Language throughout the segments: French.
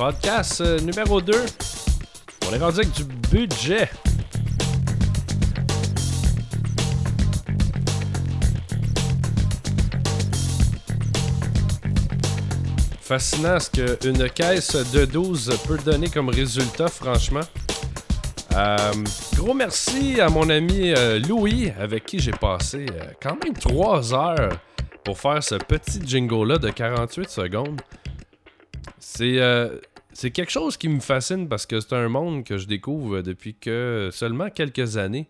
podcast euh, numéro 2. On est rendu avec du budget. Fascinant ce qu'une caisse de 12 peut donner comme résultat, franchement. Euh, gros merci à mon ami euh, Louis, avec qui j'ai passé quand même 3 heures pour faire ce petit jingle-là de 48 secondes. C'est c'est quelque chose qui me fascine parce que c'est un monde que je découvre depuis que seulement quelques années.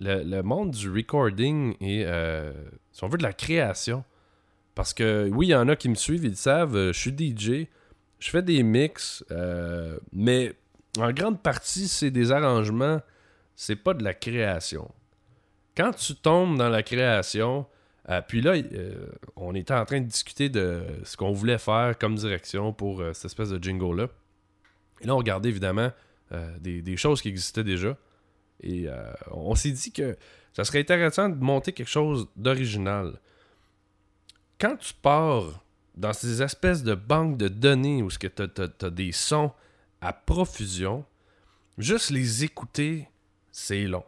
Le, monde du recording et, si on veut, de la création. Parce que oui, il y en a qui me suivent, ils le savent, je suis DJ, je fais des mix, mais en grande partie, c'est des arrangements, c'est pas de la création. Quand tu tombes dans la création, euh, puis là, euh, on était en train de discuter de ce qu'on voulait faire comme direction pour euh, cette espèce de jingle-là. Et là, on regardait évidemment des, des, choses qui existaient déjà. Et on s'est dit que ça serait intéressant de monter quelque chose d'original. Quand tu pars dans ces espèces de banques de données où tu as, des sons à profusion, juste les écouter, c'est long.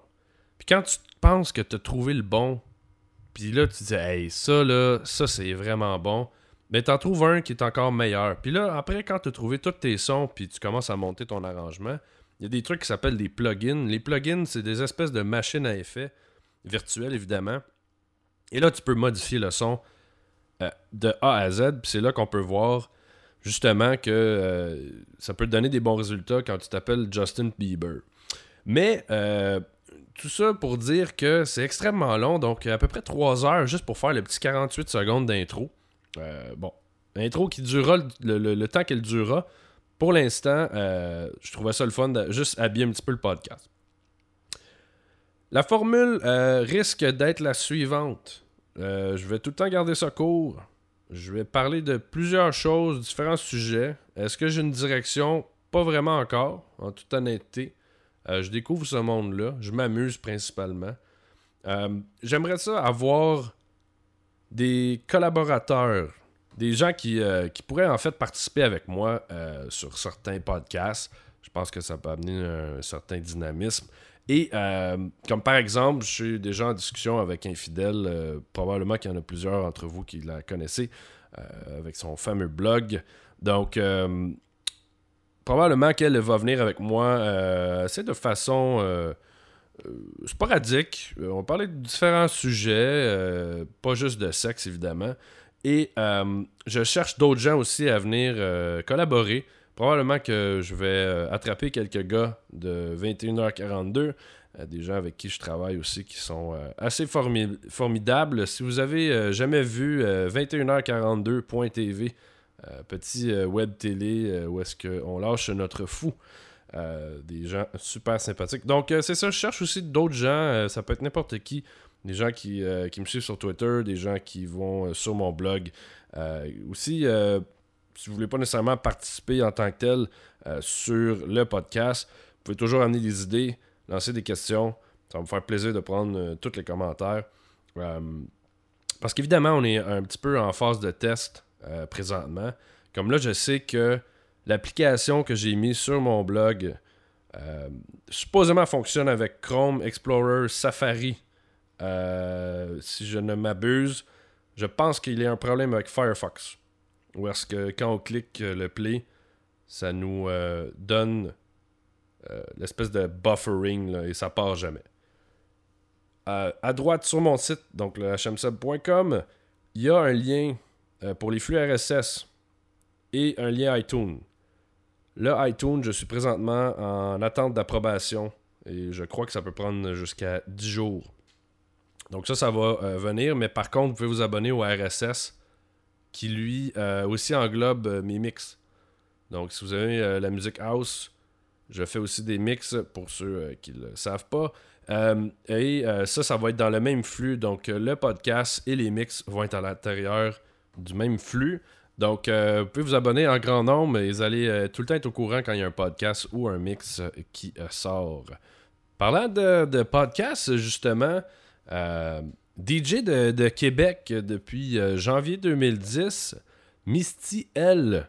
Puis quand tu penses que tu as trouvé le bon, puis là, tu dis, hey, ça, là, ça, c'est vraiment bon, mais t'en trouves un qui est encore meilleur. Puis là, après, quand tu as trouvé tous tes sons, puis tu commences à monter ton arrangement, il y a des trucs qui s'appellent des plugins. Les plugins, c'est des espèces de machines à effet virtuelles, évidemment. Et là, tu peux modifier le son euh, de A à Z, puis c'est là qu'on peut voir justement que euh, ça peut te donner des bons résultats quand tu t'appelles Justin Bieber. Mais euh, tout ça pour dire que c'est extrêmement long, donc à peu près 3 heures juste pour faire le petit 48 secondes d'intro. Euh, bon, intro qui durera le, temps qu'elle durera. Pour l'instant, je trouvais ça le fun de juste habiller un petit peu le podcast. La formule risque d'être la suivante. je vais tout le temps garder ça court. Je vais parler de plusieurs choses, différents sujets. Est-ce que j'ai une direction? Pas vraiment encore, en toute honnêteté. Euh, je découvre ce monde-là. Je m'amuse principalement. Euh, j'aimerais ça avoir des collaborateurs, des gens qui, euh, qui, pourraient en fait participer avec moi sur certains podcasts. Je pense que ça peut amener un certain dynamisme. Et comme par exemple, je suis déjà en discussion avec Infidèle, probablement qu'il y en a plusieurs d'entre vous qui la connaissez, avec son fameux blog. Donc, probablement qu'elle va venir avec moi assez de façon sporadique. On parlait de différents sujets, pas juste de sexe évidemment. Et je cherche d'autres gens aussi à venir collaborer. Probablement que je vais euh, attraper quelques gars de 21h42, euh, des gens avec qui je travaille aussi qui sont euh, assez formidables. Si vous avez jamais vu 21h42.tv, petit web télé où est-ce qu'on lâche notre fou. des gens super sympathiques. Donc, c'est ça, je cherche aussi d'autres gens. ça peut être n'importe qui. Des gens qui, me suivent sur Twitter, des gens qui vont sur mon blog. aussi, si vous voulez pas nécessairement participer en tant que tel euh, sur le podcast, vous pouvez toujours amener des idées, lancer des questions. Ça va me faire plaisir de prendre euh, tous les commentaires. Euh, parce qu'évidemment, on est un petit peu en phase de test présentement. Comme là, je sais que l'application que j'ai mise sur mon blog supposément fonctionne avec Chrome, Explorer, Safari. si je ne m'abuse, je pense qu'il y a un problème avec Firefox. Ou est-ce que quand on clique euh, le play, ça nous euh, donne euh, l'espèce de buffering et ça part jamais. à droite sur mon site, donc le hmsub.com, il y a un lien pour les flux RSS et un lien iTunes. Le iTunes, je suis présentement en attente d'approbation et je crois que ça peut prendre jusqu'à 10 jours. Donc ça, ça va venir, mais par contre, vous pouvez vous abonner au RSS qui lui euh, aussi englobe euh, mes mix. Donc, si vous avez euh, la musique house, je fais aussi des mix pour ceux qui ne le savent pas. et ça, ça va être dans le même flux. Donc, le podcast et les mix vont être à l'intérieur du même flux. Donc, vous pouvez vous abonner en grand nombre et vous allez tout le temps être au courant quand il y a un podcast ou un mix qui sort. Parlant de, de podcast, justement, DJ de, Québec depuis euh, janvier 2010, Misty L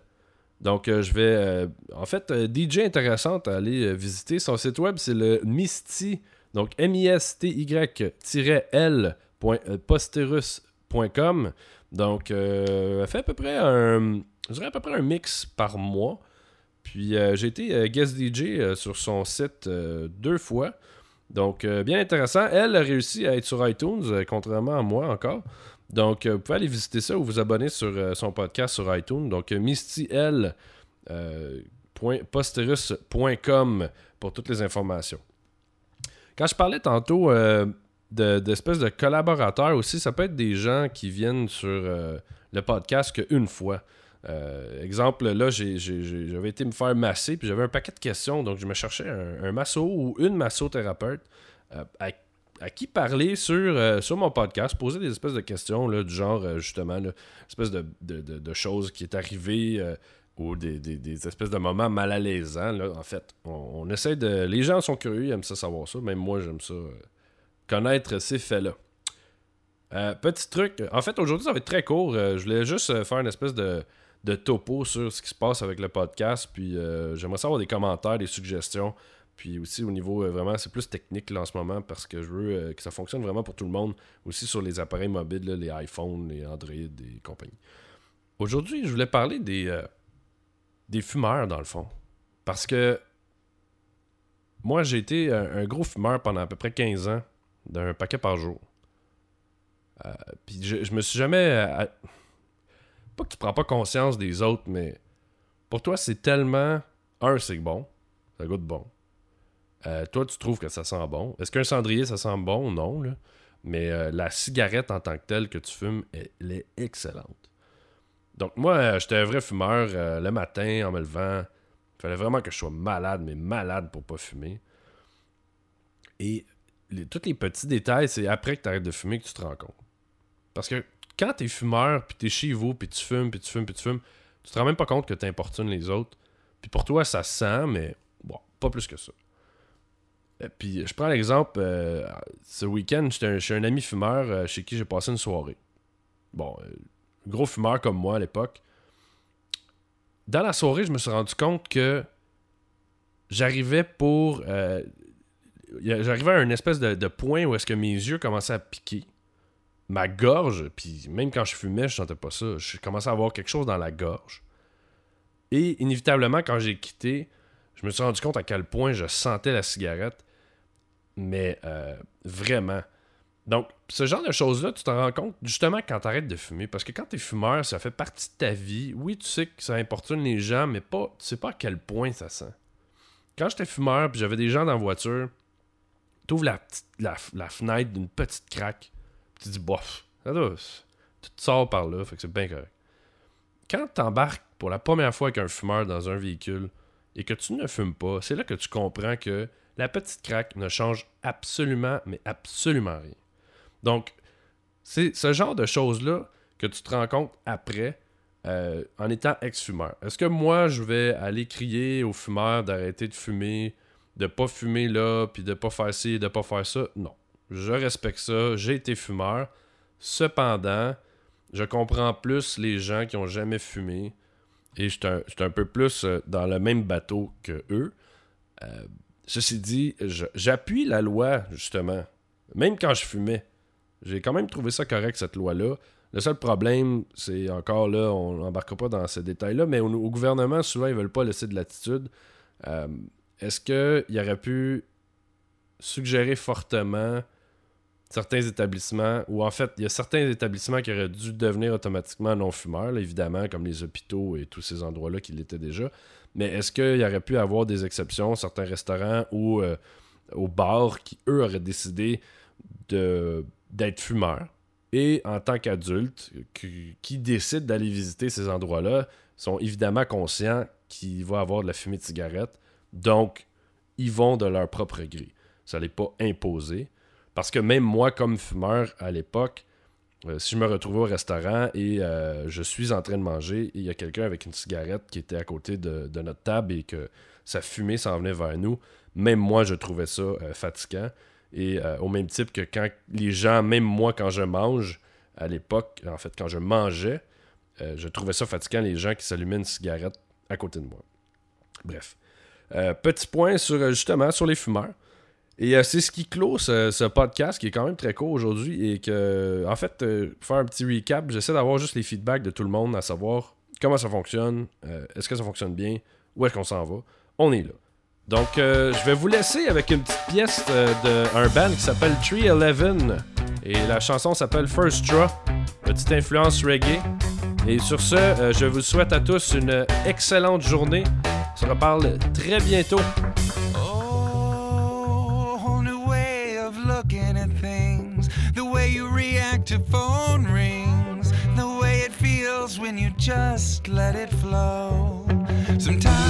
Donc, je vais. en fait, DJ intéressante à aller visiter. Son site web, c'est le Misty. Donc, M-I-S-T-Y-L.posterus.com. Donc, elle fait à peu près un. Je dirais à peu près un mix par mois. Puis j'ai été guest DJ sur son site deux fois. Donc, euh, bien intéressant. Elle a réussi à être sur iTunes, euh, contrairement à moi encore. Donc, euh, vous pouvez aller visiter ça ou vous abonner sur son podcast sur iTunes. Donc, mistyl.posterus.com pour toutes les informations. Quand je parlais tantôt d'espèces de, de, collaborateurs aussi, ça peut être des gens qui viennent sur le podcast qu'une fois. Euh, exemple, là, j'avais été me faire masser, puis j'avais un paquet de questions, donc je me cherchais un, masso ou une massothérapeute euh, à, qui parler sur, euh, sur mon podcast, poser des espèces de questions là, du genre, justement, là, espèces de, de, choses qui est arrivées ou des, espèces de moments mal à en fait, on, essaie de. Les gens sont curieux, ils aiment ça savoir ça, même moi, j'aime ça, connaître ces faits-là. petit truc, en fait, aujourd'hui, ça va être très court. je voulais juste faire une espèce de de topo sur ce qui se passe avec le podcast. Puis euh, j'aimerais savoir des commentaires, des suggestions. Puis aussi au niveau euh, vraiment, c'est plus technique là, en ce moment parce que je veux euh, que ça fonctionne vraiment pour tout le monde. Aussi sur les appareils mobiles, les iPhones, les Android et compagnie. Aujourd'hui, je voulais parler des, des fumeurs dans le fond. Parce que moi, j'ai été un, gros fumeur pendant à peu près 15 ans, d'un paquet par jour. puis je, me suis jamais pas que tu prends pas conscience des autres, mais pour toi, c'est tellement. Un, c'est bon. Ça goûte bon. Euh, toi, tu trouves que ça sent bon. Est-ce qu'un cendrier, ça sent bon? Non. Mais euh, la cigarette en tant que telle que tu fumes, elle, est excellente. Donc, moi, euh, j'étais un vrai fumeur le matin en me levant. Il fallait vraiment que je sois malade, mais malade pour pas fumer. Et tous les petits détails, c'est après que tu arrêtes de fumer que tu te rends compte. Parce que quand t'es fumeur, puis t'es chez vous, puis tu fumes, puis tu fumes, puis tu fumes, tu te rends même pas compte que t'importunes les autres. Puis pour toi, ça sent, mais bon, pas plus que ça. Euh, puis je prends l'exemple, euh, ce week-end, j'étais chez un ami fumeur euh, chez qui j'ai passé une soirée. Bon, gros fumeur comme moi à l'époque. Dans la soirée, je me suis rendu compte que j'arrivais pour. J'arrivais à une espèce de, de point où est-ce que mes yeux commençaient à piquer ma gorge, puis même quand je fumais, je sentais pas ça. Je commençais à avoir quelque chose dans la gorge. Et inévitablement, quand j'ai quitté, je me suis rendu compte à quel point je sentais la cigarette. Mais euh, vraiment. Donc, ce genre de choses-là, tu t'en rends compte justement quand tu arrêtes de fumer. Parce que quand tu es fumeur, ça fait partie de ta vie. Oui, tu sais que ça importune les gens, mais pas, tu sais pas à quel point ça sent. Quand j'étais fumeur, puis j'avais des gens dans la voiture, tu ouvres la, la, fenêtre d'une petite craque tu dis, bof, ça tu te sors par là, c'est bien correct. Quand tu embarques pour la première fois avec un fumeur dans un véhicule et que tu ne fumes pas, c'est là que tu comprends que la petite craque ne change absolument, mais absolument rien. Donc, c'est ce genre de choses-là que tu te rends compte après euh, en étant ex-fumeur. Est-ce que moi, je vais aller crier aux fumeurs d'arrêter de fumer, de pas fumer là, puis de pas faire ci, de pas faire ça? Non je respecte ça, j'ai été fumeur. Cependant, je comprends plus les gens qui ont jamais fumé et je suis un, peu plus euh, dans le même bateau que eux. Euh, ceci dit, j'appuie la loi, justement. Même quand je fumais. J'ai quand même trouvé ça correct, cette loi-là. Le seul problème, c'est encore là, on n'embarquera pas dans ces détails-là, mais au, gouvernement, souvent, ils veulent pas laisser de l'attitude. Euh, est-ce qu'il aurait pu suggérer fortement certains établissements, ou en fait, il y a certains établissements qui auraient dû devenir automatiquement non-fumeurs, évidemment, comme les hôpitaux et tous ces endroits-là qui l'étaient déjà. Mais est-ce qu'il y aurait pu avoir des exceptions, certains restaurants ou euh, bars qui, eux, auraient décidé d'être fumeurs? Et en tant qu'adultes qui, décident d'aller visiter ces endroits-là sont évidemment conscients qu'il va avoir de la fumée de cigarette, donc ils vont de leur propre gré. Ça n'est pas imposé. Parce que même moi, comme fumeur à l'époque, euh, si je me retrouvais au restaurant et euh, je suis en train de manger il y a quelqu'un avec une cigarette qui était à côté de, notre table et que sa fumée s'en venait vers nous, même moi, je trouvais ça euh, fatigant. Et au même type que quand les gens, même moi, quand je mange, à l'époque, en fait, quand je mangeais, je trouvais ça fatigant les gens qui s'allumaient une cigarette à côté de moi. Bref. Euh, petit point sur euh, justement sur les fumeurs. Et euh, c'est ce qui clôt ce, podcast qui est quand même très court aujourd'hui et que, en fait, faire un petit recap, j'essaie d'avoir juste les feedbacks de tout le monde à savoir comment ça fonctionne, est-ce que ça fonctionne bien, où est-ce qu'on s'en va. On est là. Donc, je vais vous laisser avec une petite pièce d'un band qui s'appelle Tree Eleven et la chanson s'appelle First Draw, petite influence reggae. Et sur ce, je vous souhaite à tous une excellente journée se reparle très bientôt. Oh, new way of looking at things. The way you react to phone rings. The way it feels when you just let it flow. Sometimes